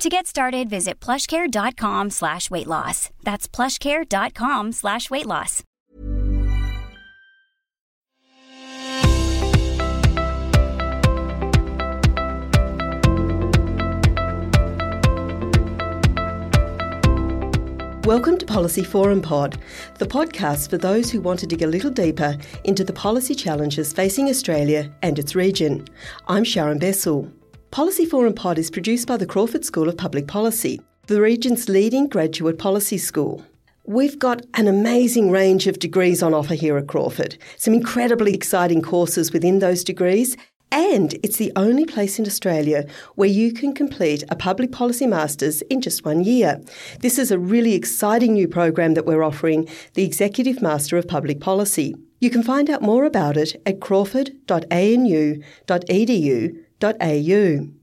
To get started, visit plushcare.com slash weight loss. That's plushcare.com slash weight loss. Welcome to Policy Forum Pod, the podcast for those who want to dig a little deeper into the policy challenges facing Australia and its region. I'm Sharon Bessell. Policy Forum Pod is produced by the Crawford School of Public Policy, the region's leading graduate policy school. We've got an amazing range of degrees on offer here at Crawford, some incredibly exciting courses within those degrees, and it's the only place in Australia where you can complete a public policy master's in just one year. This is a really exciting new program that we're offering, the Executive Master of Public Policy. You can find out more about it at crawford.anu.edu.au.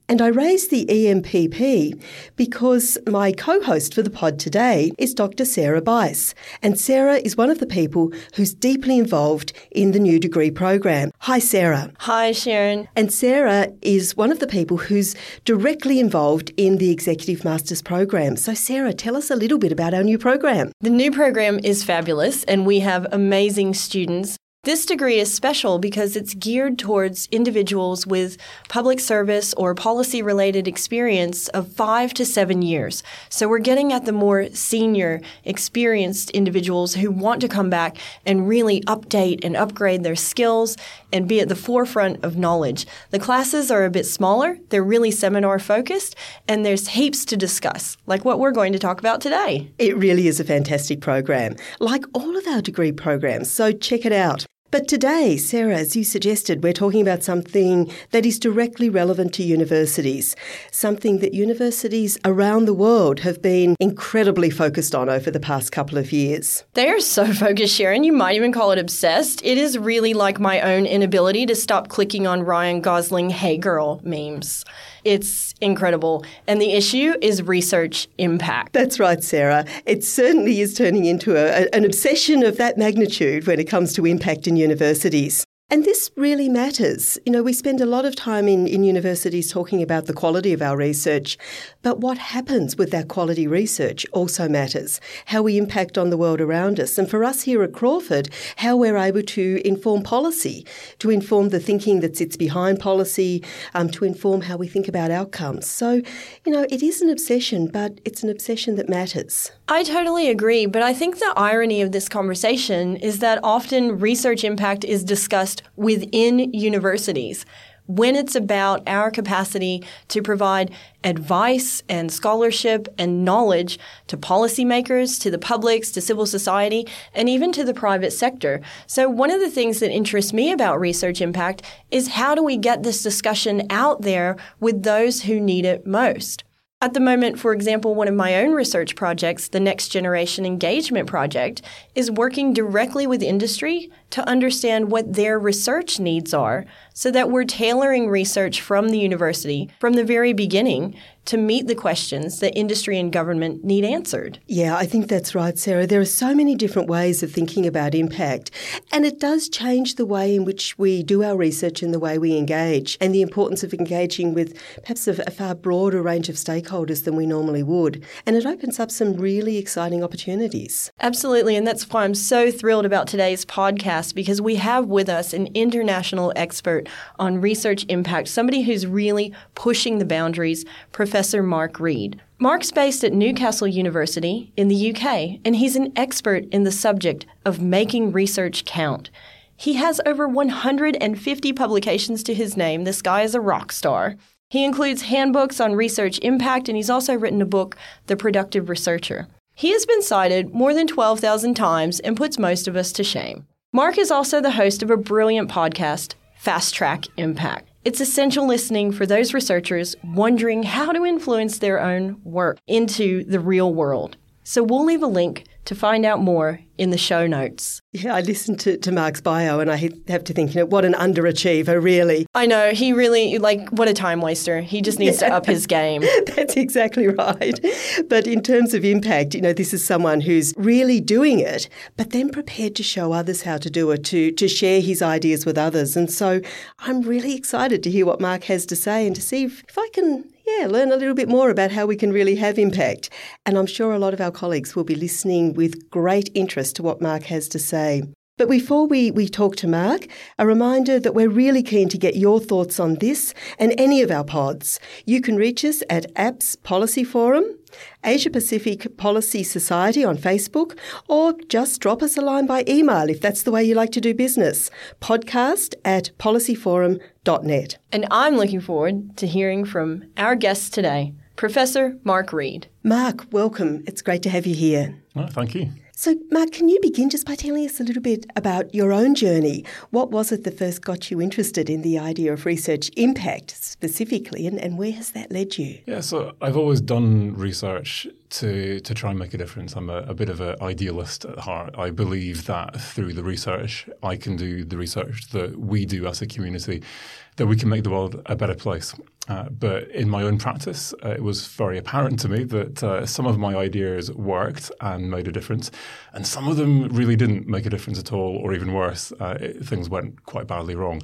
And I raised the EMPP because my co host for the pod today is Dr. Sarah Bice. And Sarah is one of the people who's deeply involved in the new degree program. Hi, Sarah. Hi, Sharon. And Sarah is one of the people who's directly involved in the Executive Masters program. So, Sarah, tell us a little bit about our new program. The new program is fabulous, and we have amazing students this degree is special because it's geared towards individuals with public service or policy related experience of five to seven years. So we're getting at the more senior, experienced individuals who want to come back and really update and upgrade their skills and be at the forefront of knowledge. The classes are a bit smaller, they're really seminar focused, and there's heaps to discuss, like what we're going to talk about today. It really is a fantastic program, like all of our degree programs, so check it out. But today, Sarah, as you suggested, we're talking about something that is directly relevant to universities, something that universities around the world have been incredibly focused on over the past couple of years. They are so focused, Sharon. You might even call it obsessed. It is really like my own inability to stop clicking on Ryan Gosling Hey Girl memes. It's incredible. And the issue is research impact. That's right, Sarah. It certainly is turning into a, an obsession of that magnitude when it comes to impact in universities. And this really matters. You know, we spend a lot of time in, in universities talking about the quality of our research, but what happens with that quality research also matters. How we impact on the world around us. And for us here at Crawford, how we're able to inform policy, to inform the thinking that sits behind policy, um, to inform how we think about outcomes. So, you know, it is an obsession, but it's an obsession that matters. I totally agree, but I think the irony of this conversation is that often research impact is discussed within universities when it's about our capacity to provide advice and scholarship and knowledge to policymakers, to the publics, to civil society, and even to the private sector. So, one of the things that interests me about research impact is how do we get this discussion out there with those who need it most? At the moment, for example, one of my own research projects, the Next Generation Engagement Project, is working directly with industry to understand what their research needs are so that we're tailoring research from the university from the very beginning to meet the questions that industry and government need answered. Yeah, I think that's right, Sarah. There are so many different ways of thinking about impact, and it does change the way in which we do our research and the way we engage, and the importance of engaging with perhaps a, a far broader range of stakeholders than we normally would. And it opens up some really exciting opportunities. Absolutely, and that's why I'm so thrilled about today's podcast because we have with us an international expert on research impact, somebody who's really pushing the boundaries. Professor Professor Mark Reed. Mark's based at Newcastle University in the UK, and he's an expert in the subject of making research count. He has over 150 publications to his name. This guy is a rock star. He includes handbooks on research impact, and he's also written a book, The Productive Researcher. He has been cited more than 12,000 times and puts most of us to shame. Mark is also the host of a brilliant podcast, Fast Track Impact. It's essential listening for those researchers wondering how to influence their own work into the real world. So we'll leave a link to find out more in the show notes. Yeah, I listened to, to Mark's bio and I have to think, you know, what an underachiever, really. I know. He really, like, what a time waster. He just needs yeah. to up his game. That's exactly right. But in terms of impact, you know, this is someone who's really doing it, but then prepared to show others how to do it, to, to share his ideas with others. And so I'm really excited to hear what Mark has to say and to see if, if I can yeah, learn a little bit more about how we can really have impact. And I'm sure a lot of our colleagues will be listening with great interest to what Mark has to say. But before we, we talk to Mark, a reminder that we're really keen to get your thoughts on this and any of our pods. You can reach us at APS Policy Forum, Asia Pacific Policy Society on Facebook, or just drop us a line by email if that's the way you like to do business. Podcast at policyforum.net. And I'm looking forward to hearing from our guests today, Professor Mark Reed. Mark, welcome. It's great to have you here. Oh, thank you. So, Mark, can you begin just by telling us a little bit about your own journey? What was it that first got you interested in the idea of research impact specifically, and, and where has that led you? Yeah, so I've always done research to to try and make a difference. I'm a, a bit of an idealist at heart. I believe that through the research, I can do the research that we do as a community, that we can make the world a better place. Uh, but in my own practice, uh, it was very apparent to me that uh, some of my ideas worked and made a difference, and some of them really didn't make a difference at all, or even worse, uh, it, things went quite badly wrong.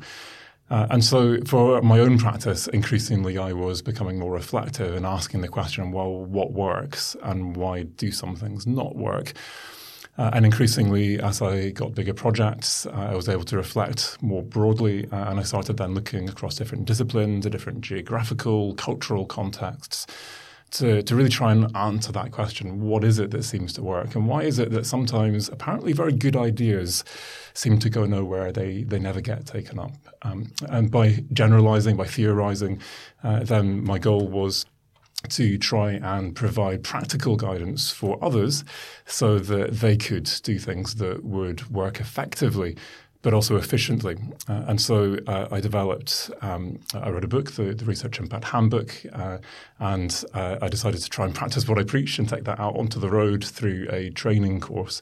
Uh, and so, for my own practice, increasingly I was becoming more reflective and asking the question well, what works and why do some things not work? Uh, and increasingly, as I got bigger projects, uh, I was able to reflect more broadly, uh, and I started then looking across different disciplines, different geographical, cultural contexts, to, to really try and answer that question what is it that seems to work, and why is it that sometimes apparently very good ideas seem to go nowhere, they, they never get taken up? Um, and by generalizing, by theorizing, uh, then my goal was to try and provide practical guidance for others so that they could do things that would work effectively but also efficiently. Uh, and so uh, I developed, um, I wrote a book, the, the Research Impact Handbook, uh, and uh, I decided to try and practice what I preach and take that out onto the road through a training course.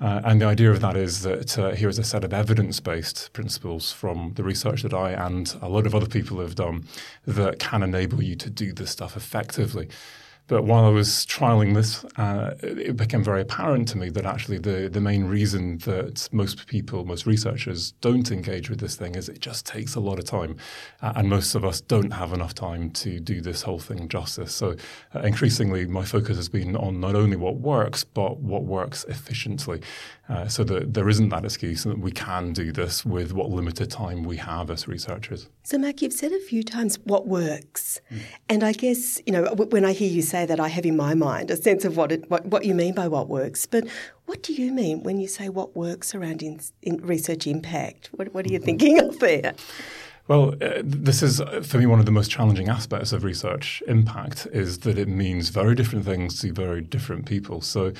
Uh, and the idea of that is that uh, here is a set of evidence based principles from the research that I and a lot of other people have done that can enable you to do this stuff effectively. But while I was trialing this, uh, it became very apparent to me that actually the, the main reason that most people, most researchers don't engage with this thing is it just takes a lot of time. Uh, and most of us don't have enough time to do this whole thing justice. So uh, increasingly, my focus has been on not only what works, but what works efficiently. Uh, so that there isn't that excuse and that we can do this with what limited time we have as researchers. So, Mark, you've said a few times what works. Mm. And I guess, you know, when I hear you say that, I have in my mind a sense of what, it, what, what you mean by what works. But what do you mean when you say what works around in, in research impact? What, what are you mm-hmm. thinking of there? Well, uh, this is uh, for me one of the most challenging aspects of research impact is that it means very different things to very different people. So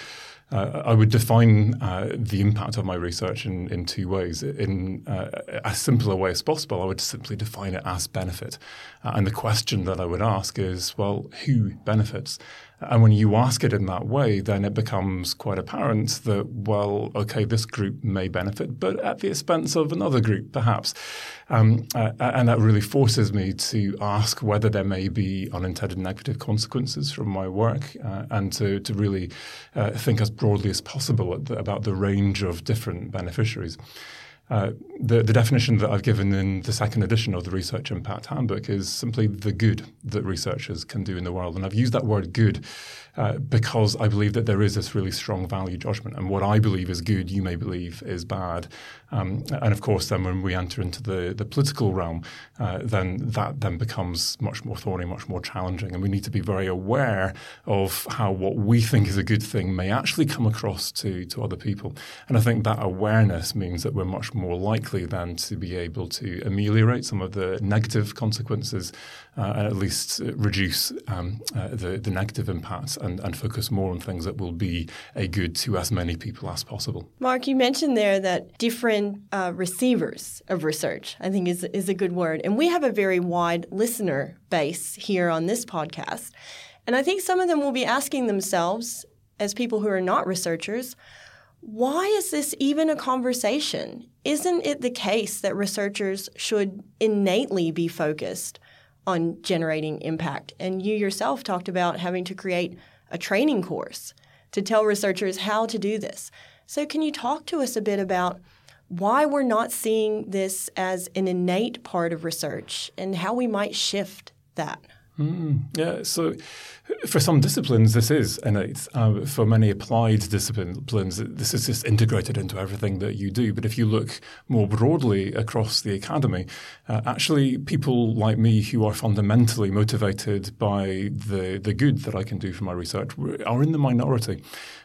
uh, I would define uh, the impact of my research in, in two ways. In uh, as simple a way as possible, I would simply define it as benefit. Uh, and the question that I would ask is, well, who benefits? And when you ask it in that way, then it becomes quite apparent that, well, okay, this group may benefit, but at the expense of another group, perhaps. Um, uh, and that really forces me to ask whether there may be unintended negative consequences from my work uh, and to, to really uh, think as broadly as possible about the range of different beneficiaries. Uh, the, the, definition that I've given in the second edition of the Research Impact Handbook is simply the good that researchers can do in the world. And I've used that word good uh, because I believe that there is this really strong value judgment. And what I believe is good, you may believe is bad. Um, and of course, then when we enter into the, the political realm, uh, then that then becomes much more thorny, much more challenging. And we need to be very aware of how what we think is a good thing may actually come across to, to other people. And I think that awareness means that we're much more likely then to be able to ameliorate some of the negative consequences uh, at least reduce um, uh, the, the negative impacts and, and focus more on things that will be a good to as many people as possible. Mark, you mentioned there that different uh, receivers of research, I think, is, is a good word. And we have a very wide listener base here on this podcast. And I think some of them will be asking themselves, as people who are not researchers, why is this even a conversation? Isn't it the case that researchers should innately be focused on generating impact? And you yourself talked about having to create a training course to tell researchers how to do this. So, can you talk to us a bit about why we're not seeing this as an innate part of research and how we might shift that? Mm, yeah, so for some disciplines, this is innate. Uh, for many applied disciplines, this is just integrated into everything that you do. But if you look more broadly across the academy, uh, actually, people like me who are fundamentally motivated by the, the good that I can do for my research are in the minority.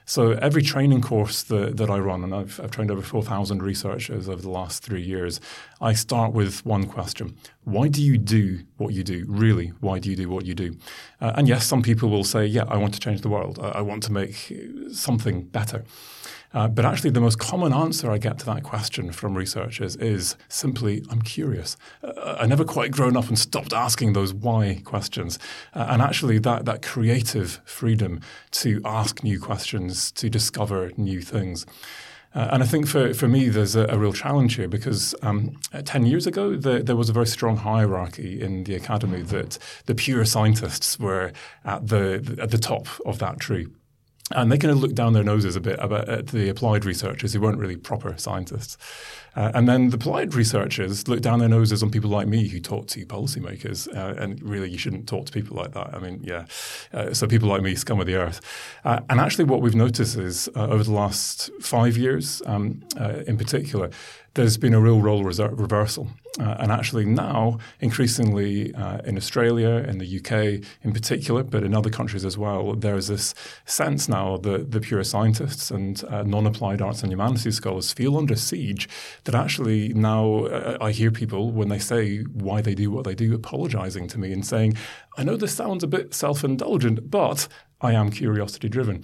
So every training course that, that I run, and I've, I've trained over 4,000 researchers over the last three years, I start with one question. Why do you do what you do? Really, why do you do what you do? Uh, and yes, some people will say, yeah, I want to change the world. I, I want to make something better. Uh, but actually, the most common answer I get to that question from researchers is simply, I'm curious. Uh, I never quite grown up and stopped asking those why questions. Uh, and actually, that, that creative freedom to ask new questions, to discover new things. Uh, and I think for, for me, there's a, a real challenge here because um, 10 years ago, the, there was a very strong hierarchy in the academy that the pure scientists were at the, at the top of that tree. And they kind of looked down their noses a bit about, at the applied researchers who weren't really proper scientists. Uh, and then the applied researchers looked down their noses on people like me who talk to policymakers. Uh, and really, you shouldn't talk to people like that. I mean, yeah. Uh, so people like me, scum of the earth. Uh, and actually, what we've noticed is uh, over the last five years, um, uh, in particular, there's been a real role reversal. Uh, and actually, now, increasingly uh, in Australia, in the UK in particular, but in other countries as well, there's this sense now that the pure scientists and uh, non applied arts and humanities scholars feel under siege. That actually, now uh, I hear people, when they say why they do what they do, apologizing to me and saying, I know this sounds a bit self indulgent, but I am curiosity driven.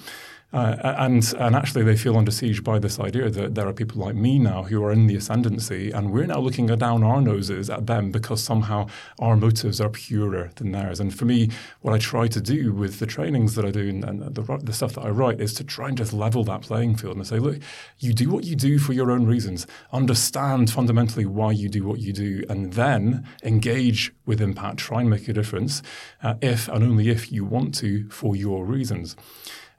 Uh, and, and actually, they feel under siege by this idea that there are people like me now who are in the ascendancy, and we're now looking down our noses at them because somehow our motives are purer than theirs. And for me, what I try to do with the trainings that I do and, and the, the stuff that I write is to try and just level that playing field and say, look, you do what you do for your own reasons, understand fundamentally why you do what you do, and then engage with impact, try and make a difference, uh, if and only if you want to, for your reasons.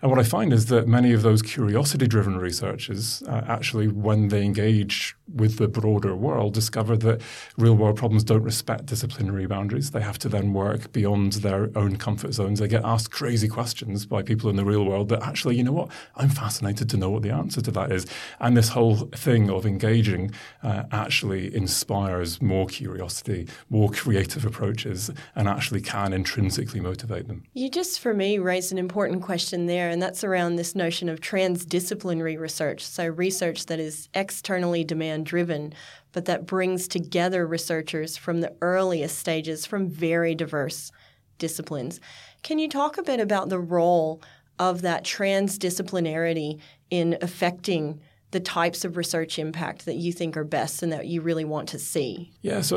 And what I find is that many of those curiosity driven researchers uh, actually, when they engage with the broader world, discover that real world problems don't respect disciplinary boundaries. They have to then work beyond their own comfort zones. They get asked crazy questions by people in the real world that actually, you know what, I'm fascinated to know what the answer to that is. And this whole thing of engaging uh, actually inspires more curiosity, more creative approaches, and actually can intrinsically motivate them. You just, for me, raised an important question there there, and that's around this notion of transdisciplinary research. So, research that is externally demand driven, but that brings together researchers from the earliest stages from very diverse disciplines. Can you talk a bit about the role of that transdisciplinarity in affecting the types of research impact that you think are best and that you really want to see? Yeah, so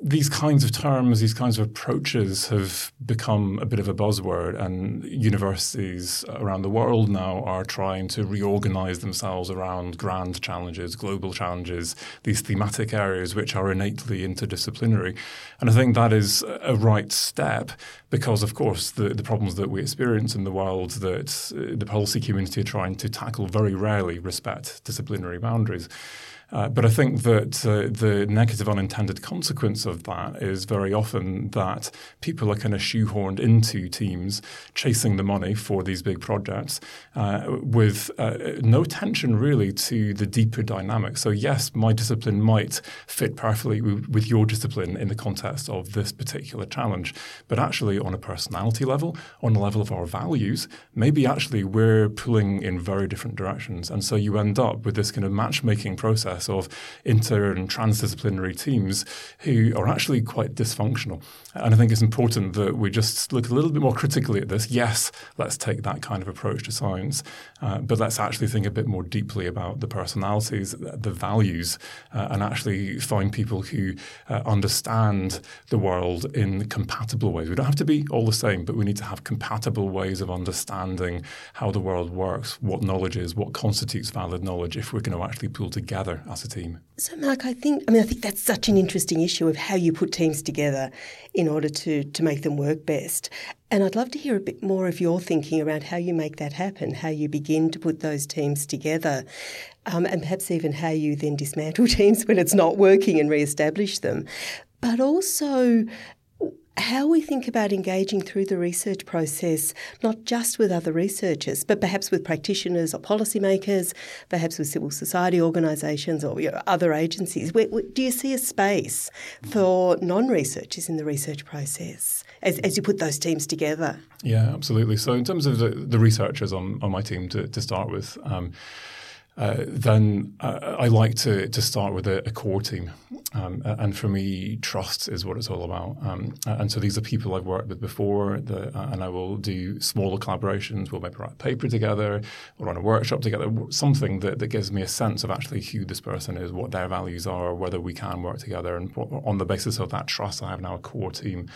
these kinds of terms, these kinds of approaches have become a bit of a buzzword, and universities around the world now are trying to reorganize themselves around grand challenges, global challenges, these thematic areas which are innately interdisciplinary. And I think that is a right step because, of course, the, the problems that we experience in the world that uh, the policy community are trying to tackle very rarely respect disciplinary boundaries. Uh, but I think that uh, the negative unintended consequence of that is very often that people are kind of shoehorned into teams chasing the money for these big projects uh, with uh, no attention really to the deeper dynamics. So, yes, my discipline might fit perfectly with, with your discipline in the context of this particular challenge, but actually, on a personality level, on the level of our values, maybe actually we're pulling in very different directions. And so you end up with this kind of matchmaking process process of inter and transdisciplinary teams who are actually quite dysfunctional. And I think it's important that we just look a little bit more critically at this. Yes, let's take that kind of approach to science, uh, but let's actually think a bit more deeply about the personalities, the values, uh, and actually find people who uh, understand the world in compatible ways. We don't have to be all the same, but we need to have compatible ways of understanding how the world works, what knowledge is, what constitutes valid knowledge, if we're going to actually pull together as a team. So, Mark, I think I mean I think that's such an interesting issue of how you put teams together in order to to make them work best. And I'd love to hear a bit more of your thinking around how you make that happen, how you begin to put those teams together, um, and perhaps even how you then dismantle teams when it's not working and re-establish them. But also, how we think about engaging through the research process, not just with other researchers, but perhaps with practitioners or policymakers, perhaps with civil society organisations or you know, other agencies. Where, where, do you see a space for non researchers in the research process as, as you put those teams together? Yeah, absolutely. So, in terms of the, the researchers on, on my team to, to start with, um, uh, then uh, I like to, to start with a, a core team. Um, and for me, trust is what it's all about. Um, and so these are people I've worked with before, uh, and I will do smaller collaborations. We'll maybe write a paper together, or run a workshop together, something that, that gives me a sense of actually who this person is, what their values are, whether we can work together. And on the basis of that trust, I have now a core team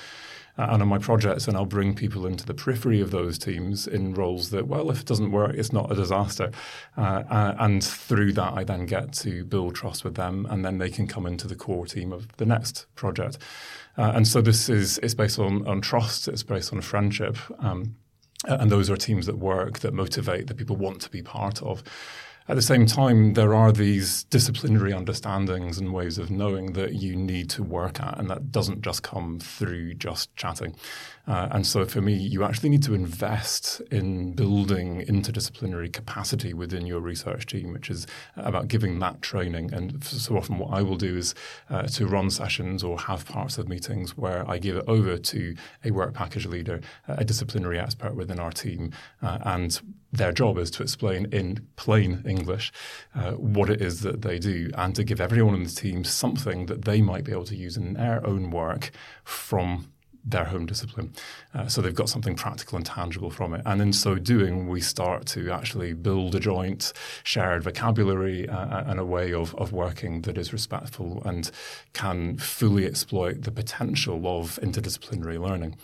uh, and on my projects, and I'll bring people into the periphery of those teams in roles that, well, if it doesn't work, it's not a disaster. Uh, uh, and through that, I then get to build trust with them, and then they can come into the core team of the next project. Uh, and so this is it's based on, on trust, it's based on friendship. Um, and those are teams that work, that motivate, that people want to be part of. At the same time, there are these disciplinary understandings and ways of knowing that you need to work at, and that doesn't just come through just chatting. Uh, and so for me, you actually need to invest in building interdisciplinary capacity within your research team, which is about giving that training. And so often, what I will do is uh, to run sessions or have parts of meetings where I give it over to a work package leader, a disciplinary expert within our team, uh, and their job is to explain in plain English uh, what it is that they do and to give everyone in the team something that they might be able to use in their own work from their home discipline. Uh, so they've got something practical and tangible from it. And in so doing, we start to actually build a joint shared vocabulary uh, and a way of, of working that is respectful and can fully exploit the potential of interdisciplinary learning.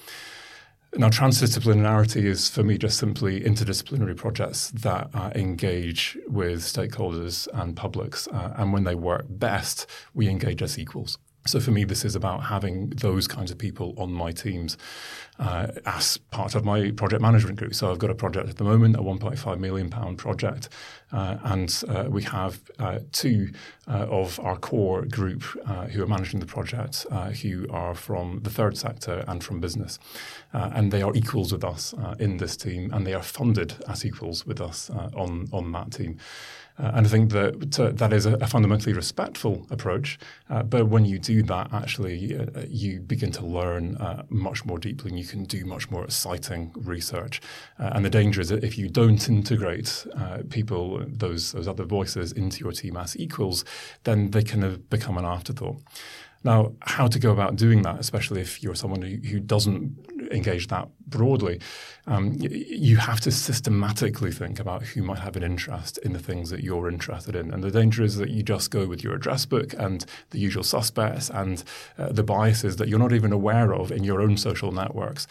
Now, transdisciplinarity is for me just simply interdisciplinary projects that uh, engage with stakeholders and publics. Uh, and when they work best, we engage as equals. So for me, this is about having those kinds of people on my teams uh, as part of my project management group. So I've got a project at the moment, a 1.5 million pound project, uh, and uh, we have uh, two uh, of our core group uh, who are managing the project, who are from the third sector and from business, and they are equals with us in this team, and they are funded as equals with us on on that team. Uh, and I think that uh, that is a, a, fundamentally respectful approach. Uh, but when you do that, actually, uh, you begin to learn uh, much more deeply and you can do much more exciting research. Uh, and the danger is that if you don't integrate people, those, those other voices, into your team as equals, then they kind of become an afterthought. Now, how to go about doing that, especially if you're someone who doesn't engage that broadly, um, you have to systematically think about who might have an interest in the things that you're interested in. And the danger is that you just go with your address book and the usual suspects and uh, the biases that you're not even aware of in your own social networks.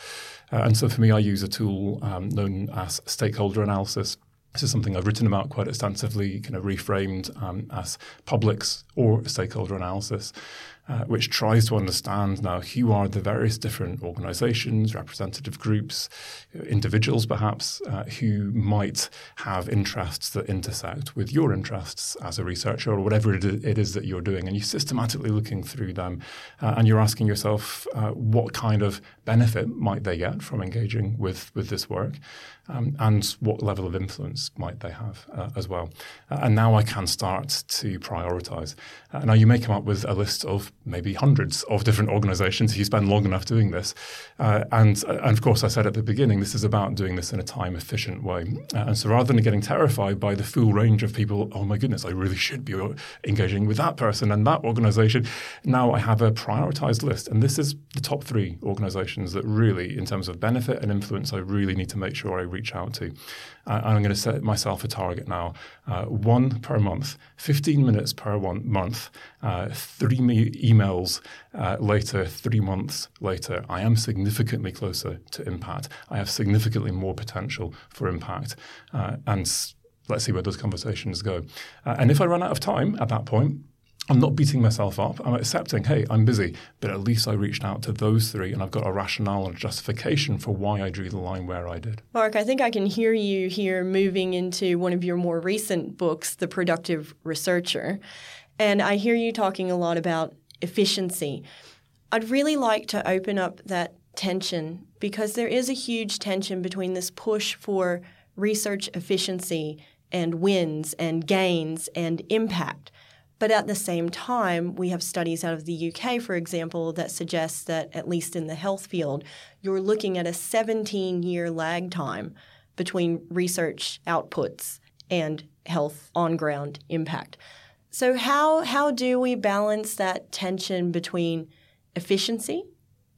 Uh, and so for me, I use a tool um, known as stakeholder analysis. This is something I've written about quite extensively, kind of reframed um, as publics or stakeholder analysis uh, which tries to understand now who are the various different organizations, representative groups, individuals perhaps, uh, who might have interests that intersect with your interests as a researcher or whatever it is that you're doing. And you're systematically looking through them uh, and you're asking yourself uh, what kind of benefit might they get from engaging with, with this work um, and what level of influence might they have uh, as well. Uh, and now I can start to prioritize. now you may come up with a list of maybe hundreds of different organizations if you spend long enough doing this. Uh, and, and of course, I said at the beginning, this is about doing this in a time efficient way. Uh, and so rather than getting terrified by the full range of people, oh my goodness, I really should be engaging with that person and that organization, now I have a prioritized list. And this is the top three organizations that really, in terms of benefit and influence, I really need to make sure I reach out to. Uh, I'm going to set myself a target now uh, one per month, 15 minutes per one month, uh, three me- emails uh, later, three months later. I am significantly closer to impact. I have significantly more potential for impact. Uh, and let's see where those conversations go. Uh, and if I run out of time at that point, I'm not beating myself up. I'm accepting, hey, I'm busy, but at least I reached out to those three and I've got a rationale and justification for why I drew the line where I did. Mark, I think I can hear you here moving into one of your more recent books, The Productive Researcher. And I hear you talking a lot about efficiency. I'd really like to open up that tension because there is a huge tension between this push for research efficiency and wins and gains and impact but at the same time, we have studies out of the UK, for example, that suggest that, at least in the health field, you're looking at a 17 year lag time between research outputs and health on ground impact. So, how, how do we balance that tension between efficiency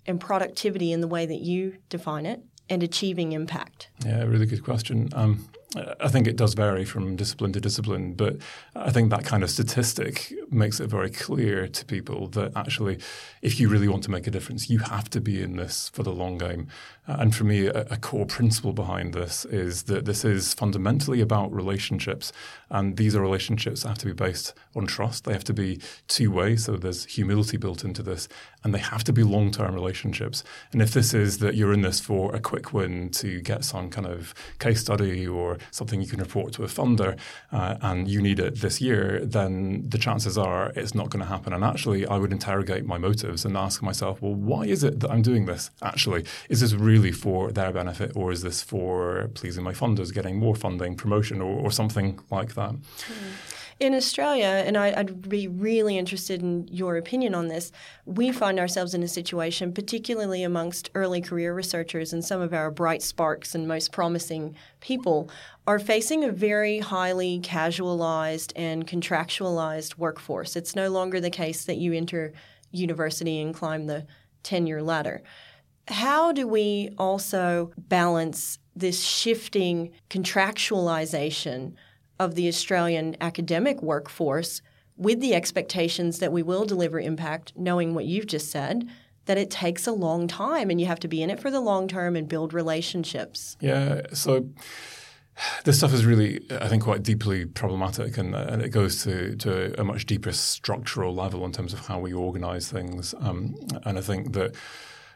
and productivity in the way that you define it and achieving impact? Yeah, really good question. Um, I think it does vary from discipline to discipline, but I think that kind of statistic makes it very clear to people that actually, if you really want to make a difference, you have to be in this for the long game. And for me, a, a core principle behind this is that this is fundamentally about relationships. And these are relationships that have to be based on trust. They have to be two way, so there's humility built into this. And they have to be long term relationships. And if this is that you're in this for a quick win to get some kind of case study or something you can report to a funder uh, and you need it this year, then the chances it's not going to happen. And actually, I would interrogate my motives and ask myself, well, why is it that I'm doing this? Actually, is this really for their benefit or is this for pleasing my funders, getting more funding, promotion, or, or something like that? Mm in Australia, and I, would be really interested in your opinion on this, we find ourselves in a situation, particularly amongst early career researchers and some of our bright sparks and most promising people, are facing a very highly casualized and contractualized workforce. It's no longer the case that you enter university and climb the tenure ladder. How do we also balance this shifting contractualization? of the Australian academic workforce with the expectations that we will deliver impact, knowing what you've just said, that it takes a long time and you have to be in it for the long term and build relationships. Yeah. So this stuff is really, I think, quite deeply problematic, and, and it goes to, to a much deeper structural level in terms of how we organize things. Um, and I think that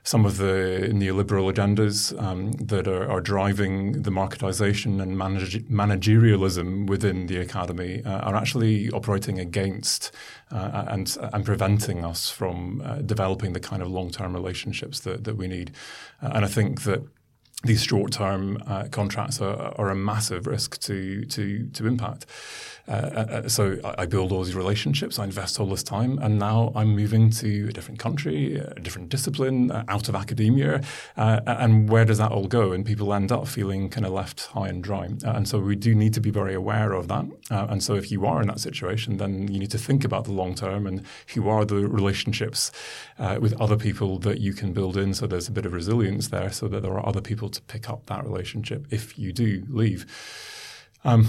some of the neoliberal agendas um, that are, are, driving the marketization and manage- managerialism within the academy uh, are actually operating against uh, and, and preventing us from uh, developing the kind of long term relationships that, that we need. Uh, and I think that these short-term uh, contracts are, are, a massive risk to to to impact. Uh, uh, uh, so I build all these relationships, I invest all this time, and now I'm moving to a different country, a different discipline, uh, out of academia. Uh, and where does that all go? And people end up feeling kind of left high and dry. and so we do need to be very aware of that. and so if you are in that situation, then you need to think about the long term and who are the relationships with other people that you can build in. So there's a bit of resilience there, so that there are other people to pick up that relationship if you do leave. Um,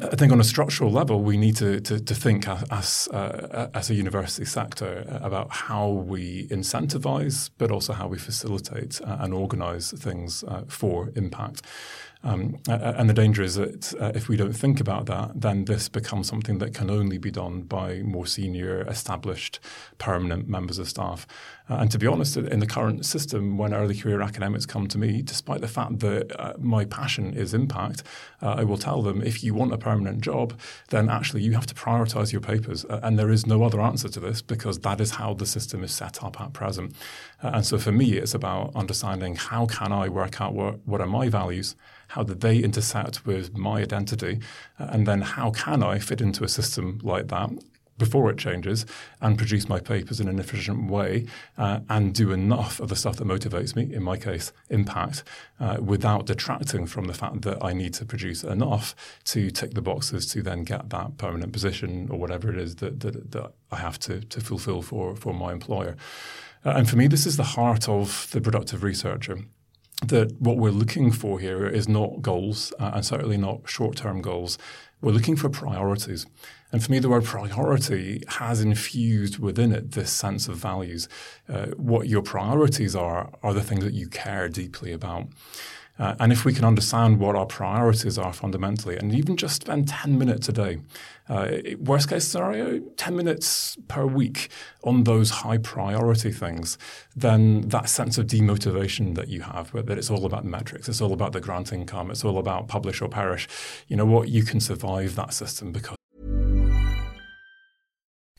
I think on a structural level, we need to, to, to think as, uh, as a university sector about how we incentivize, but also how we facilitate and organize things uh, for impact. Um, and the danger is that uh, if we don't think about that, then this becomes something that can only be done by more senior, established, permanent members of staff. Uh, and to be honest, in the current system, when early career academics come to me, despite the fact that uh, my passion is impact, uh, I will tell them if you want a permanent job, then actually you have to prioritize your papers. And there is no other answer to this because that is how the system is set up at present. Uh, and so for me, it's about understanding how can I work out what, what are my values how do they intersect with my identity? Uh, and then how can I fit into a system like that before it changes and produce my papers in an efficient way uh, and do enough of the stuff that motivates me, in my case, impact, uh, without detracting from the fact that I need to produce enough to tick the boxes to then get that permanent position or whatever it is that, that, that I have to, to fulfill for, for my employer. Uh, and for me, this is the heart of the productive researcher that what we're looking for here is not goals uh, and certainly not short term goals. We're looking for priorities. And for me, the word priority has infused within it this sense of values. Uh, what your priorities are, are the things that you care deeply about. Uh, and if we can understand what our priorities are fundamentally, and even just spend 10 minutes a day, uh, worst case scenario, 10 minutes per week on those high priority things, then that sense of demotivation that you have, that it's all about metrics, it's all about the grant income, it's all about publish or perish, you know what, you can survive that system because.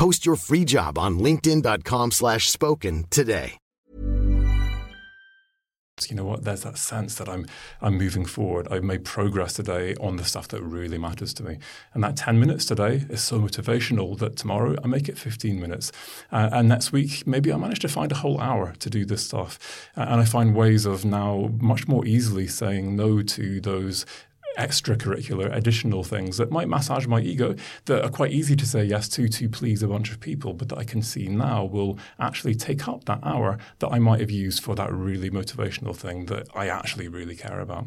Post your free job on linkedin.com slash spoken today. You know what? There's that sense that I'm I'm moving forward. I've made progress today on the stuff that really matters to me, and that 10 minutes today is so motivational that tomorrow I make it 15 minutes, uh, and next week maybe I manage to find a whole hour to do this stuff, uh, and I find ways of now much more easily saying no to those extracurricular additional things that might massage my ego that are quite easy to say yes to to please a bunch of people but that I can see now will actually take up that hour that I might have used for that really motivational thing that I actually really care about.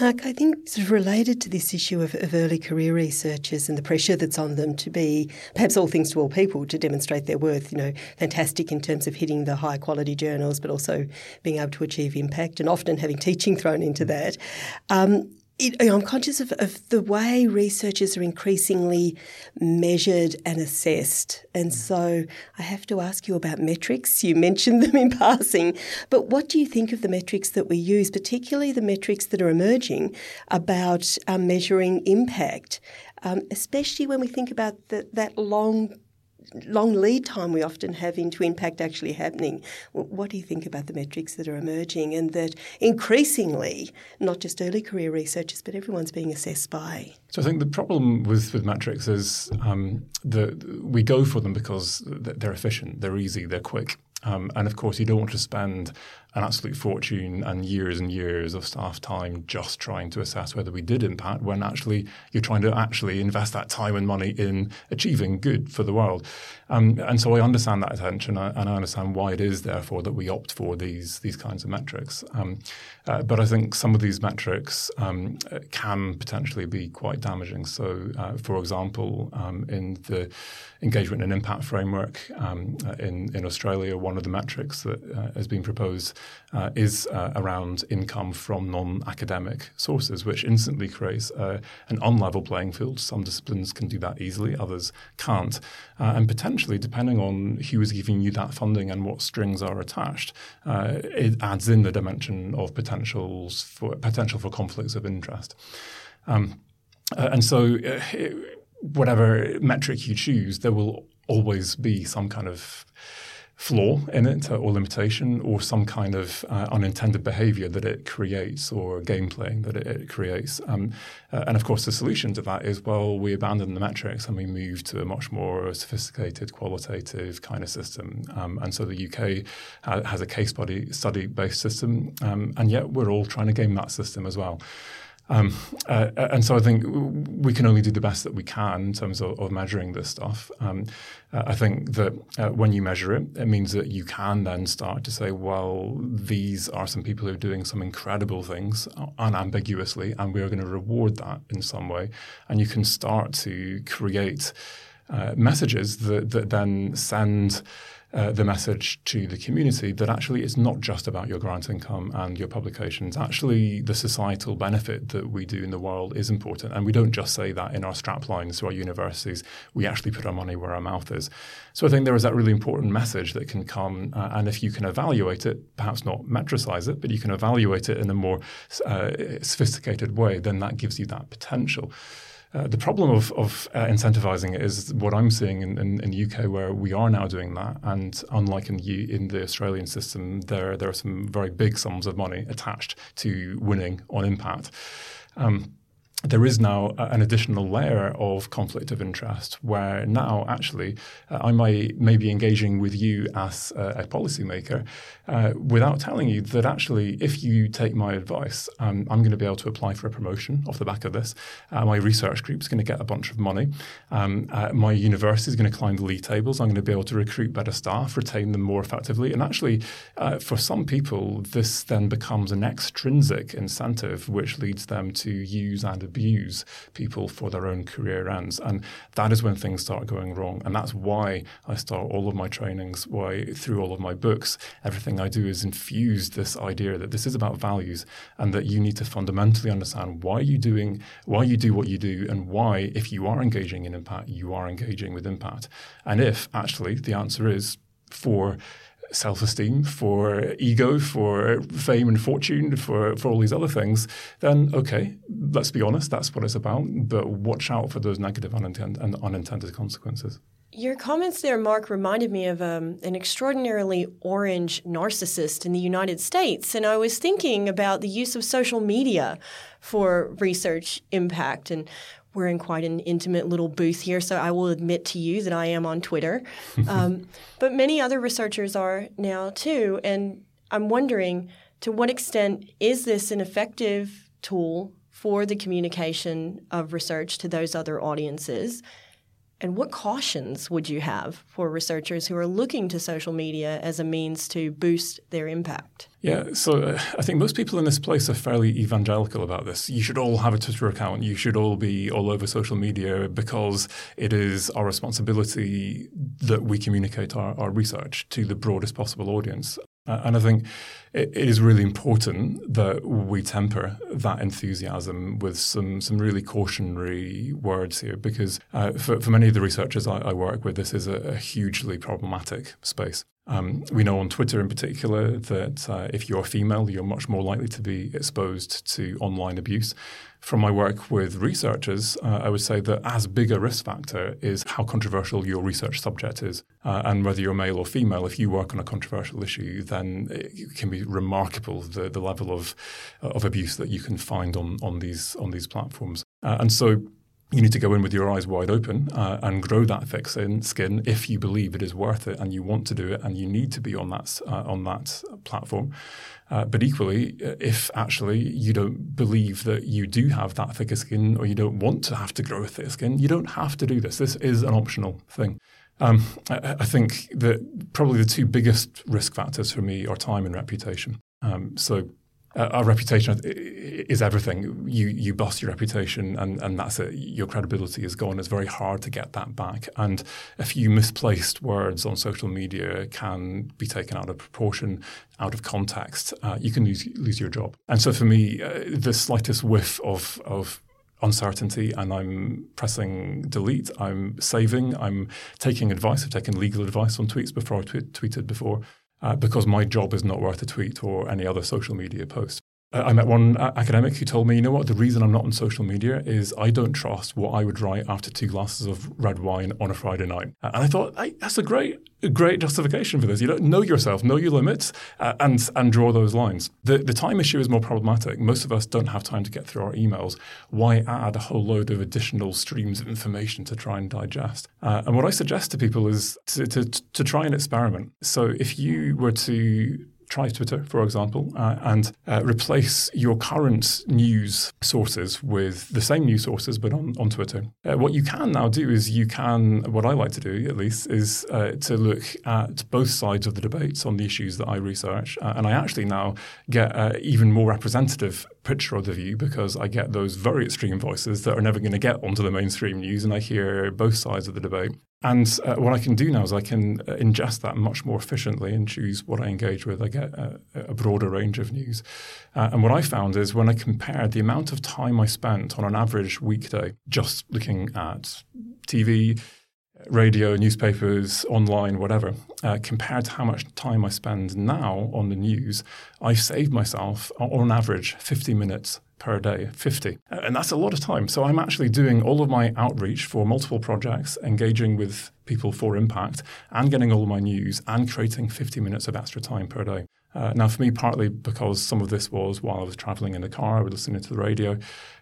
Mark, I think sort of related to this issue of, of, early career researchers and the pressure that's on them to be perhaps all things to all people to demonstrate their worth, you know, fantastic in terms of hitting the high quality journals, but also being able to achieve impact and often having teaching thrown into that. Um, it, I'm conscious of, of, the way researchers are increasingly measured and assessed. And mm. so I have to ask you about metrics. You mentioned them in passing, but what do you think of the metrics that we use, particularly the metrics that are emerging about um, measuring impact, um, especially when we think about the, that long long lead time we often have into impact actually happening. What do you think about the metrics that are emerging and that increasingly, not just early career researchers, but everyone's being assessed by? So I think the problem with, with metrics is um, that we go for them because they're efficient, they're easy, they're quick. Um, and of course, you don't want to spend an absolute fortune and years and years of staff time just trying to assess whether we did impact when actually you're trying to actually invest that time and money in achieving good for the world. Um, and so I understand that attention and I understand why it is therefore that we opt for these these kinds of metrics. Um, uh, but I think some of these metrics um, can potentially be quite damaging. So, uh, for example, um, in the engagement and impact framework um, uh, in, in Australia, one of the metrics that uh, has been proposed uh, is uh, around income from non-academic sources, which instantly creates uh, an unlevel playing field. Some disciplines can do that easily, others can't. Uh, and potentially, depending on who is giving you that funding and what strings are attached, uh, it adds in the dimension of potentials for potential for conflicts of interest. Um, uh, and so, whatever metric you choose, there will always be some kind of flaw in it or limitation or some kind of uh, unintended behavior that it creates or gameplay that it, it creates. Um, uh, and of course, the solution to that is well, we abandon the metrics and we move to a much more sophisticated, qualitative kind of system. Um, and so the UK ha- has a case study based system, um, and yet we're all trying to game that system as well. Um, uh, and so I think we can only do the best that we can in terms of, of measuring this stuff. Um, uh, I think that uh, when you measure it, it means that you can then start to say, well, these are some people who are doing some incredible things unambiguously, and we are going to reward that in some way. And you can start to create uh, messages that, that then send uh, the message to the community that actually it's not just about your grant income and your publications. Actually, the societal benefit that we do in the world is important. And we don't just say that in our strap lines to our universities. We actually put our money where our mouth is. So I think there is that really important message that can come. Uh, and if you can evaluate it, perhaps not metricize it, but you can evaluate it in a more uh, sophisticated way, then that gives you that potential. Uh, the problem of, of uh, incentivizing it is what I'm seeing in, in, in, the UK, where we are now doing that. And unlike in the, in the Australian system, there, there are some very big sums of money attached to winning on impact. Um, there is now an additional layer of conflict of interest where now actually uh, I might maybe engaging with you as a, a policymaker uh, without telling you that actually if you take my advice, um, I'm going to be able to apply for a promotion off the back of this. Uh, my research group is going to get a bunch of money. Um, uh, my university is going to climb the league tables. I'm going to be able to recruit better staff, retain them more effectively. And actually, uh, for some people, this then becomes an extrinsic incentive which leads them to use and abuse people for their own career ends. And that is when things start going wrong. And that's why I start all of my trainings, why through all of my books, everything I do is infuse this idea that this is about values and that you need to fundamentally understand why you doing, why you do what you do, and why, if you are engaging in impact, you are engaging with impact. And if actually the answer is for self esteem, for ego, for fame and fortune, for, for all these other things, then okay, let's be honest, that's what it's about. But watch out for those negative unintended, and unintended consequences. Your comments there, Mark, reminded me of um, an extraordinarily orange narcissist in the United States. And I was thinking about the use of social media for research impact. And we're in quite an intimate little booth here, so I will admit to you that I am on Twitter. Um, but many other researchers are now too. And I'm wondering to what extent is this an effective tool for the communication of research to those other audiences? And what cautions would you have for researchers who are looking to social media as a means to boost their impact? Yeah, so uh, I think most people in this place are fairly evangelical about this. You should all have a Twitter account. You should all be all over social media because it is our responsibility that we communicate our, our research to the broadest possible audience. And I think it, it is really important that we temper that enthusiasm with some, some really cautionary words here, because uh, for, for many of the researchers I, I work with, this is a, a hugely problematic space. Um, we know on Twitter in particular that uh, if you're female, you're much more likely to be exposed to online abuse. From my work with researchers, uh, I would say that as big a risk factor is how controversial your research subject is. Uh, and whether you're male or female, if you work on a controversial issue, then it can be remarkable the, the level of, of abuse that you can find on, on, these, on these platforms. Uh, and so you need to go in with your eyes wide open uh, and grow that thick skin if you believe it is worth it and you want to do it and you need to be on that uh, on that platform. Uh, but equally, uh, if actually you don't believe that you do have that thicker skin or you don't want to have to grow a thick skin, you don't have to do this. This is an optional thing. Um, I, I, think that probably the two biggest risk factors for me are time and reputation. Um, so uh, our reputation is everything. You you bust your reputation, and, and that's it. Your credibility is gone. It's very hard to get that back. And a few misplaced words on social media can be taken out of proportion, out of context. Uh, you can lose lose your job. And so for me, uh, the slightest whiff of of uncertainty and I'm pressing delete. I'm saving. I'm taking advice. I've taken legal advice on tweets before I tweeted before uh, because my job is not worth a tweet or any other social media post. I met one academic who told me, you know what, the reason I'm not on social media is I don't trust what I would write after two glasses of red wine on a Friday night. And I thought, hey, that's a great, great justification for this. You don't know yourself, know your limits, uh, and and draw those lines. The the time issue is more problematic. Most of us don't have time to get through our emails. Why add a whole load of additional streams of information to try and digest? Uh, and what I suggest to people is to, to, to try and experiment. So if you were to try Twitter, for example, uh, and uh, replace your current news sources with the same news sources, but on, on Twitter. Uh, what you can now do is you can, what I like to do at least, is uh, to look at both sides of the debates on the issues that I research. Uh, and I actually now get an even more representative picture of the view because I get those very extreme voices that are never going to get onto the mainstream news and I hear both sides of the debate. And uh, what I can do now is I can uh, ingest that much more efficiently and choose what I engage with. I get a, a broader range of news. Uh, and what I found is when I compared the amount of time I spent on an average weekday just looking at TV, radio, newspapers, online, whatever, uh, compared to how much time I spend now on the news, I've saved myself, on average, 50 minutes per day, 50. And that's a lot of time. So I'm actually doing all of my outreach for multiple projects, engaging with people for impact, and getting all my news and creating 50 minutes of extra time per day. Uh, now, for me, partly because some of this was while I was traveling in the car, I was listening to the radio.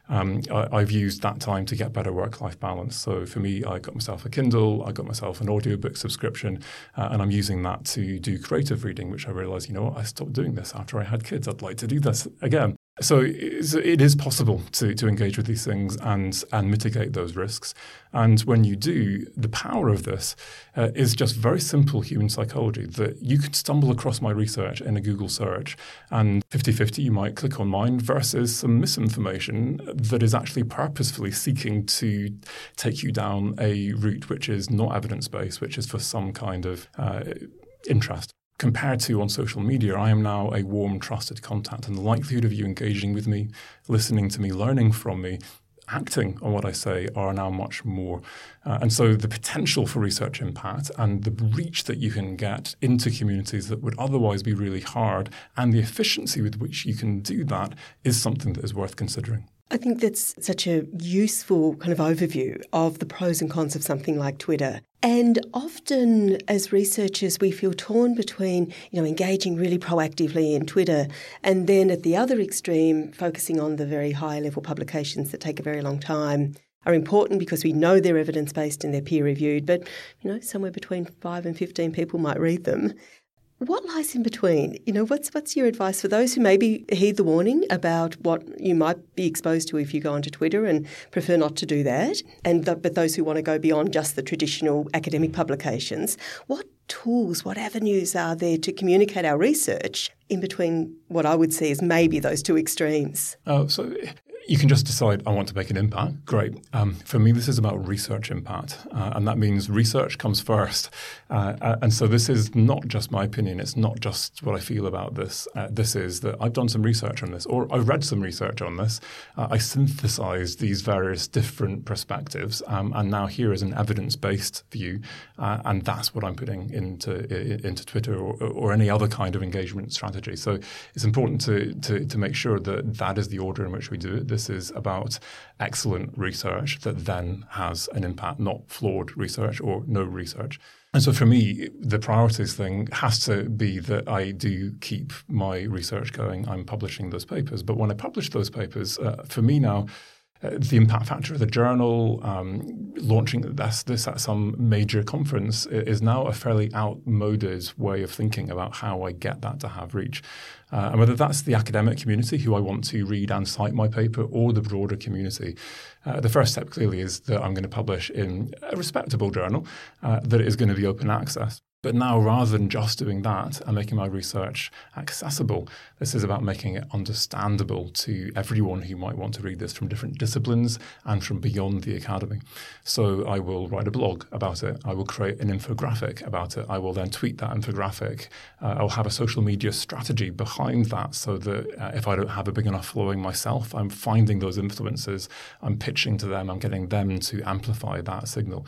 Um, I, have used that time to get better work life balance. So for me, I got myself a Kindle, I got myself an audiobook subscription, uh, and I'm using that to do creative reading, which I realized, you know what, I stopped doing this after I had kids. I'd like to do this again. So it is possible to, to engage with these things and, and mitigate those risks. And when you do, the power of this uh, is just very simple human psychology that you could stumble across my research in a Google search and 50 50 you might click on mine versus some misinformation that is actually purposefully seeking to take you down a route which is not evidence based, which is for some kind of uh, interest compared to on social media, I am now a warm, trusted contact. And the likelihood of you engaging with me, listening to me, learning from me, acting on what I say are now much more. Uh, and so the potential for research impact and the reach that you can get into communities that would otherwise be really hard and the efficiency with which you can do that is something that is worth considering. I think that's such a useful kind of overview of the pros and cons of something like Twitter. And often, as researchers, we feel torn between, you know, engaging really proactively in Twitter and then at the other extreme, focusing on the very high level publications that take a very long time are important because we know they're evidence based and they're peer reviewed, but you know, somewhere between five and 15 people might read them. What lies in between? You know, what's what's your advice for those who maybe heed the warning about what you might be exposed to if you go onto Twitter and prefer not to do that, and but those who want to go beyond just the traditional academic publications? What tools, what avenues are there to communicate our research in between what I would see as maybe those two extremes? Oh, so you can just decide, I want to make an impact. Great. Um, for me, this is about research impact. Uh, and that means research comes first. Uh, and so this is not just my opinion. It's not just what I feel about this. Uh, this is that I've done some research on this, or I've read some research on this. Uh, I synthesized these various different perspectives. Um, and now here is an evidence based view. Uh, and that's what I'm putting into, into Twitter or, or, any other kind of engagement strategy. So it's important to, to, to make sure that that is the order in which we do it this is about excellent research that then has an impact, not flawed research or no research. And so for me, the priorities thing has to be that I do keep my research going. I'm publishing those papers. But when I publish those papers, uh, for me now, uh, the impact factor of the journal, um, launching this, this at some major conference is now a fairly outmoded way of thinking about how I get that to have reach. Uh, and whether that's the academic community who I want to read and cite my paper or the broader community, uh, the first step clearly is that I'm going to publish in a respectable journal uh, that is going to be open access. But now, rather than just doing that and making my research accessible, this is about making it understandable to everyone who might want to read this from different disciplines and from beyond the academy. So I will write a blog about it. I will create an infographic about it. I will then tweet that infographic. Uh, I'll have a social media strategy behind that so that uh, if I don't have a big enough following myself, I'm finding those influencers, I'm pitching to them, I'm getting them to amplify that signal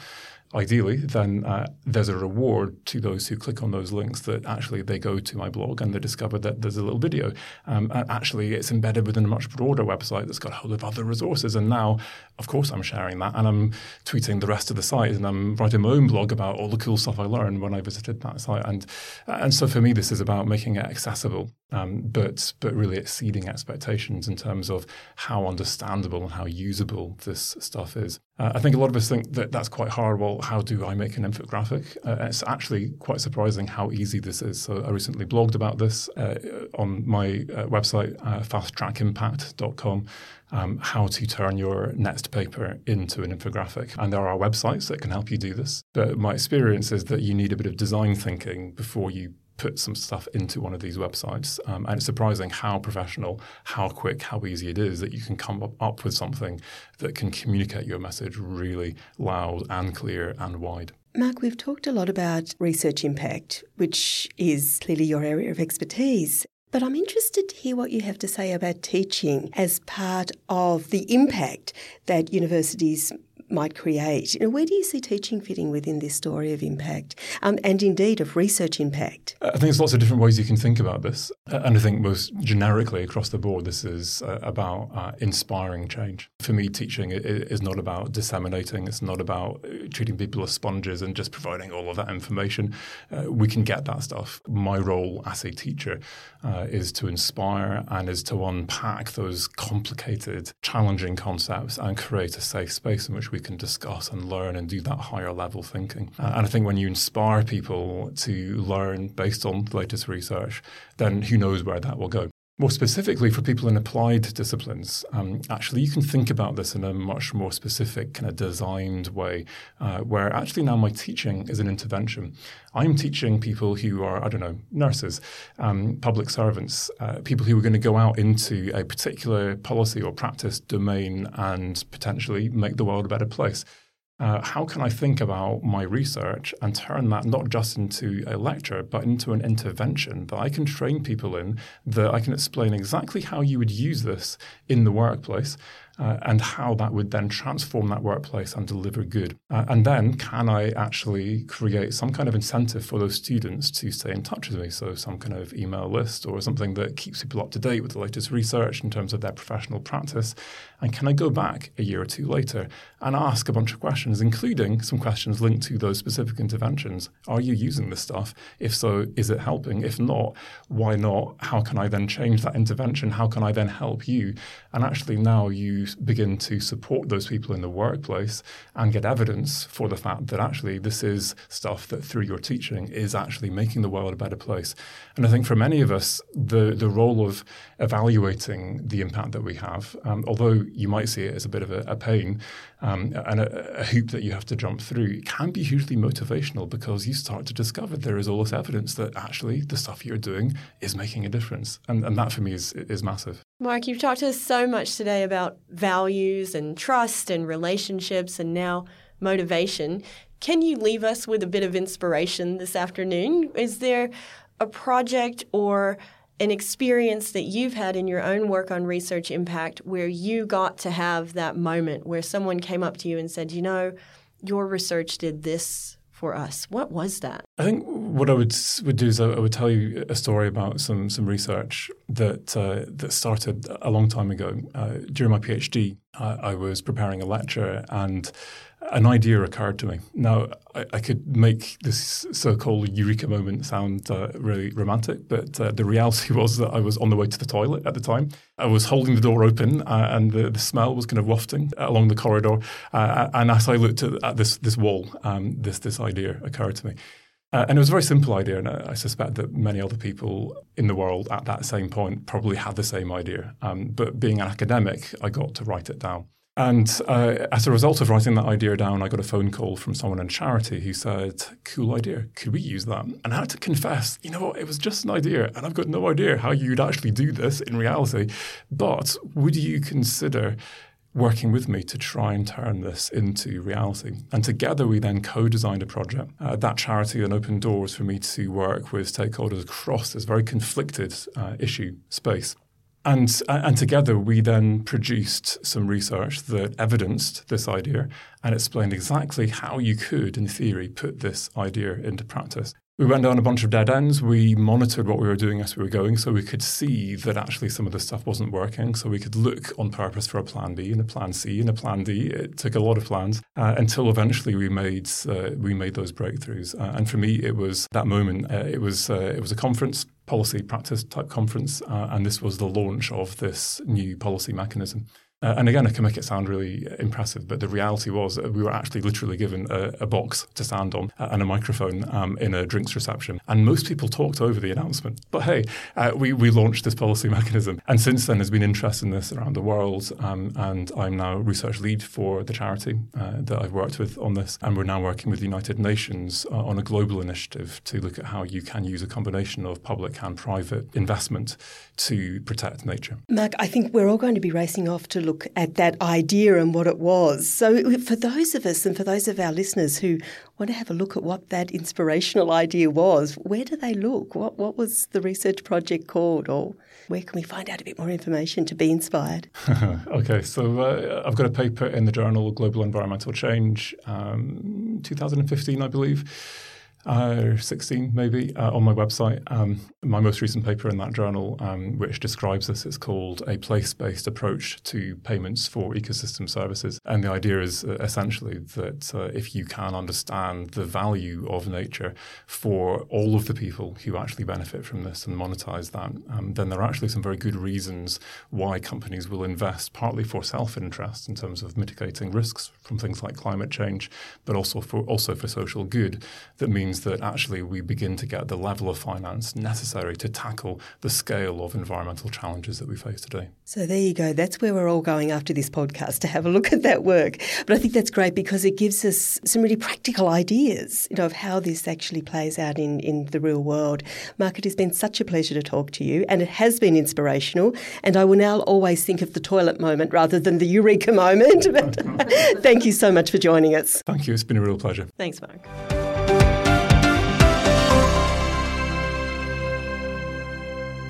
ideally, then uh, there's a reward to those who click on those links that actually they go to my blog and they discover that there's a little video. Um, and actually, it's embedded within a much broader website that's got a whole lot of other resources. And now, of course, I'm sharing that and I'm tweeting the rest of the site and I'm writing my own blog about all the cool stuff I learned when I visited that site. And and so for me, this is about making it accessible, um, but but really exceeding expectations in terms of how understandable and how usable this stuff is. Uh, I think a lot of us think that that's quite. Well, how do I make an infographic? Uh, it's actually quite surprising how easy this is. So I recently blogged about this uh, on my uh, website, uh, fasttrackimpact.com, um, how to turn your next paper into an infographic. And there are websites that can help you do this. But my experience is that you need a bit of design thinking before you put some stuff into one of these websites. Um, and it's surprising how professional, how quick, how easy it is that you can come up, up with something that can communicate your message really loud and clear and wide. Mark, we've talked a lot about research impact, which is clearly your area of expertise. But I'm interested to hear what you have to say about teaching as part of the impact that universities might create. You know, where do you see teaching fitting within this story of impact um, and indeed of research impact? I think there's lots of different ways you can think about this. And I think most generically across the board, this is uh, about uh, inspiring change. For me, teaching is not about disseminating, it's not about uh, treating people as sponges and just providing all of that information. Uh, we can get that stuff. My role as a teacher uh, is to inspire and is to unpack those complicated, challenging concepts and create a safe space in which we can discuss and learn and do that higher level thinking. Uh, and I think when you inspire people to learn based on the latest research, then who knows where that will go. More specifically, for people in applied disciplines, um, actually, you can think about this in a much more specific, kind of designed way, uh, where actually now my teaching is an intervention. I'm teaching people who are, I don't know, nurses, um, public servants, uh, people who are going to go out into a particular policy or practice domain and potentially make the world a better place uh, how can I think about my research and turn that not just into a lecture, but into an intervention that I can train people in, that I can explain exactly how you would use this in the workplace uh, and how that would then transform that workplace and deliver good. Uh, and then, can I actually create some kind of incentive for those students to stay in touch with me? So, some kind of email list or something that keeps people up to date with the latest research in terms of their professional practice. And can I go back a year or two later and ask a bunch of questions, including some questions linked to those specific interventions? Are you using this stuff? If so, is it helping? If not, why not? How can I then change that intervention? How can I then help you? And actually, now you begin to support those people in the workplace and get evidence for the fact that actually this is stuff that through your teaching is actually making the world a better place. And I think for many of us, the, the role of evaluating the impact that we have, um, although you might see it as a bit of a, a pain um, and a, a, hoop that you have to jump through, can be hugely motivational because you start to discover there is all this evidence that actually the stuff you're doing is making a difference. And, and that for me is, is massive. Mark, you've talked to us so much today about values and trust and relationships and now motivation. Can you leave us with a bit of inspiration this afternoon? Is there a project or an experience that you've had in your own work on research impact where you got to have that moment where someone came up to you and said, you know, your research did this for us. What was that? I think what I would would do is I would tell you a story about some some research that uh, that started a long time ago. Uh, during my PhD, uh, I was preparing a lecture and an idea occurred to me. Now, I, I, could make this so-called eureka moment sound uh, really romantic, but uh, the reality was that I was on the way to the toilet at the time. I was holding the door open, uh, and the, the, smell was kind of wafting along the corridor. Uh, and as I looked at, at this this wall, um, this this idea occurred to me. Uh, and it was a very simple idea, and I, I, suspect that many other people in the world at that same point probably had the same idea. Um, but being an academic, I got to write it down. And uh, as a result of writing that idea down, I got a phone call from someone in charity who said, Cool idea, could we use that? And I had to confess, you know what, it was just an idea, and I've got no idea how you'd actually do this in reality. But would you consider working with me to try and turn this into reality. And together we then co designed a project. Uh, that charity then opened doors for me to work with stakeholders across this very conflicted uh, issue space. And, and together, we then produced some research that evidenced this idea and explained exactly how you could, in theory, put this idea into practice. We went down a bunch of dead ends. We monitored what we were doing as we were going so we could see that actually some of the stuff wasn't working. So we could look on purpose for a plan B and a plan C and a plan D. It took a lot of plans uh, until eventually we made uh, we made those breakthroughs. Uh, and for me, it was that moment. Uh, it was uh, it was a conference policy practice type conference, uh, and this was the launch of this new policy mechanism. Uh, and again, I can make it sound really impressive, but the reality was we were actually literally given a, a box to stand on uh, and a microphone um, in a drinks reception. And most people talked over the announcement. But hey, uh, we, we launched this policy mechanism. And since then, there's been interest in this around the world. Um, and I'm now research lead for the charity uh, that I've worked with on this. And we're now working with the United Nations uh, on a global initiative to look at how you can use a combination of public and private investment to protect nature. Mark, I think we're all going to be racing off to look at that idea and what it was. So, for those of us and for those of our listeners who want to have a look at what that inspirational idea was, where do they look? What, what was the research project called? Or where can we find out a bit more information to be inspired? okay, so uh, I've got a paper in the journal Global Environmental Change, um, 2015, I believe uh, 16 maybe uh, on my website. Um, my most recent paper in that journal, um, which describes this, is called A Place Based Approach to Payments for Ecosystem Services. And the idea is uh, essentially that uh, if you can understand the value of nature for all of the people who actually benefit from this and monetize that, um, then there are actually some very good reasons why companies will invest, partly for self interest in terms of mitigating risks from things like climate change, but also for, also for social good. That means means that actually we begin to get the level of finance necessary to tackle the scale of environmental challenges that we face today. So there you go. That's where we're all going after this podcast to have a look at that work. But I think that's great because it gives us some really practical ideas, you know, of how this actually plays out in, in the real world. Mark, it has been such a pleasure to talk to you and it has been inspirational. And I will now always think of the toilet moment rather than the eureka moment. thank you so much for joining us. Thank you. It's been a real pleasure. Thanks, Mark.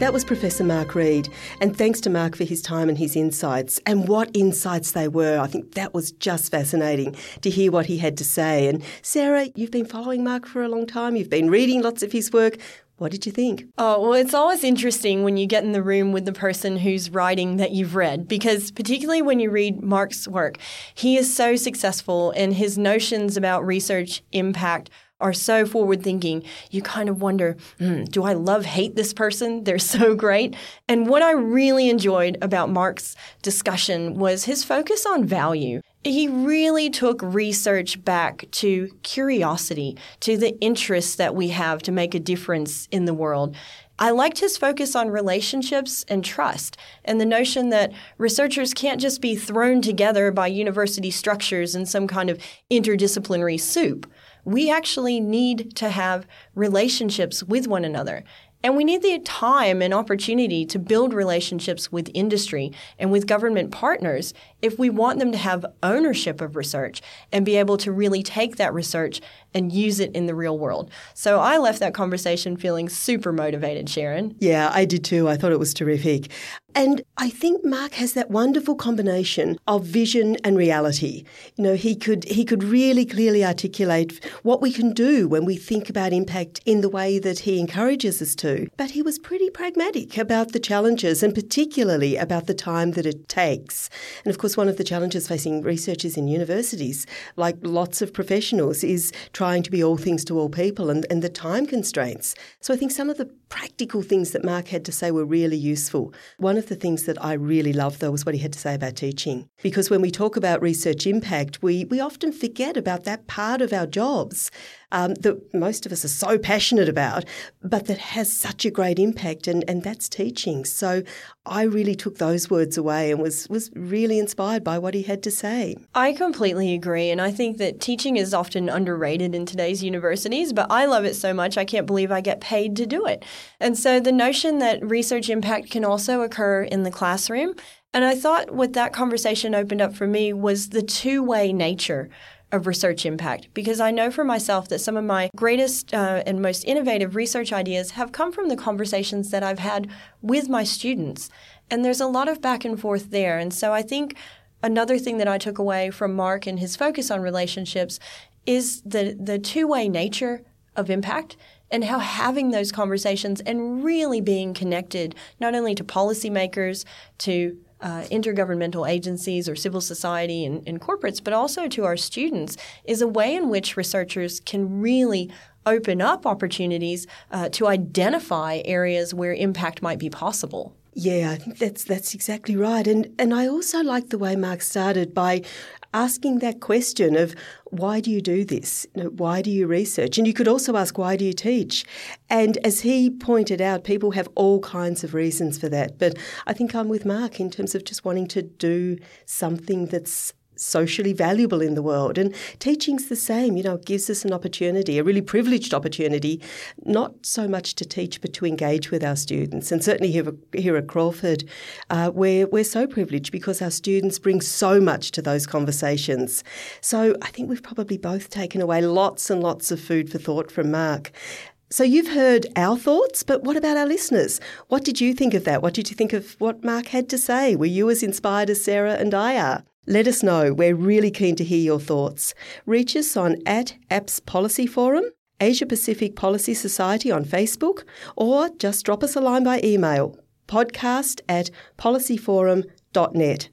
That was Professor Mark Reed, and thanks to Mark for his time and his insights. And what insights they were. I think that was just fascinating to hear what he had to say. And Sarah, you've been following Mark for a long time, you've been reading lots of his work. What did you think? Oh, well, it's always interesting when you get in the room with the person who's writing that you've read, because particularly when you read Mark's work, he is so successful and his notions about research impact are so forward thinking, you kind of wonder, mm, do I love hate this person? They're so great. And what I really enjoyed about Mark's discussion was his focus on value. He really took research back to curiosity, to the interests that we have to make a difference in the world. I liked his focus on relationships and trust, and the notion that researchers can't just be thrown together by university structures in some kind of interdisciplinary soup we actually need to have relationships with one another. And we need the time and opportunity to build relationships with industry and with government partners if we want them to have ownership of research and be able to really take that research and use it in the real world. So I left that conversation feeling super motivated, Sharon. Yeah, I did too. I thought it was terrific. And I think Mark has that wonderful combination of vision and reality. You know, he could he could really clearly articulate what we can do when we think about impact in the way that he encourages us to. But he was pretty pragmatic about the challenges and particularly about the time that it takes. And of course, one of the challenges facing researchers in universities, like lots of professionals, is trying to be all things to all people and, and the time constraints. So I think some of the practical things that Mark had to say were really useful. One of the things that I really loved, though, was what he had to say about teaching. Because when we talk about research impact, we, we often forget about that part of our jobs um, that most of us are so passionate about, but that has such a great impact, and, and that's teaching. So I really took those words away and was, was really inspired by what he had to say. I completely agree, and I think that teaching is often underrated in today's universities, but I love it so much I can't believe I get paid to do it. And so the notion that research impact can also occur in the classroom and I thought what that conversation opened up for me was the two way nature of research impact because I know for myself that some of my greatest uh, and most innovative research ideas have come from the conversations that I've had with my students. And there's a lot of back and forth there. And so I think another thing that I took away from Mark and his focus on relationships is the, the two way nature of impact and how having those conversations and really being connected not only to policymakers, to uh, intergovernmental agencies or civil society and, and corporates, but also to our students, is a way in which researchers can really open up opportunities uh, to identify areas where impact might be possible. Yeah, I think that's that's exactly right. And and I also like the way Mark started by asking that question of why do you do this? You know, why do you research? And you could also ask why do you teach? And as he pointed out, people have all kinds of reasons for that. But I think I'm with Mark in terms of just wanting to do something that's socially valuable in the world. And teaching's the same, you know, it gives us an opportunity, a really privileged opportunity, not so much to teach, but to engage with our students. And certainly here, here at Crawford, uh, we're, we're so privileged because our students bring so much to those conversations. So I think we've probably both taken away lots and lots of food for thought from Mark. So you've heard our thoughts, but what about our listeners? What did you think of that? What did you think of what Mark had to say? Were you as inspired as Sarah and I are? Let us know. We're really keen to hear your thoughts. Reach us on at APPS Policy Forum, Asia Pacific Policy Society on Facebook, or just drop us a line by email podcast at policyforum.net.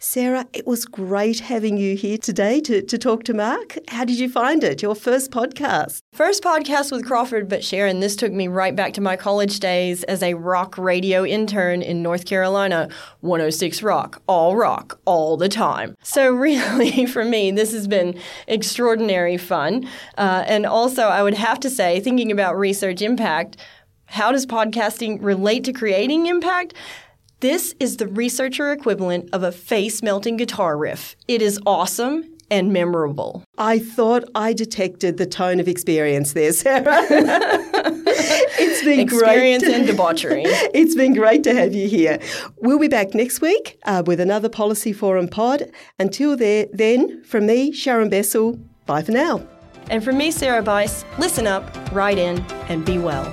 Sarah, it was great having you here today to, to talk to Mark. How did you find it? Your first podcast? First podcast with Crawford, but Sharon, this took me right back to my college days as a rock radio intern in North Carolina. 106 Rock, all rock, all the time. So, really, for me, this has been extraordinary fun. Uh, and also, I would have to say, thinking about research impact, how does podcasting relate to creating impact? This is the researcher equivalent of a face melting guitar riff. It is awesome and memorable. I thought I detected the tone of experience there, Sarah. it's been experience great. and debauchery. it's been great to have you here. We'll be back next week uh, with another Policy Forum pod. Until there, then, from me, Sharon Bessell, bye for now. And from me, Sarah Bice, listen up, write in, and be well.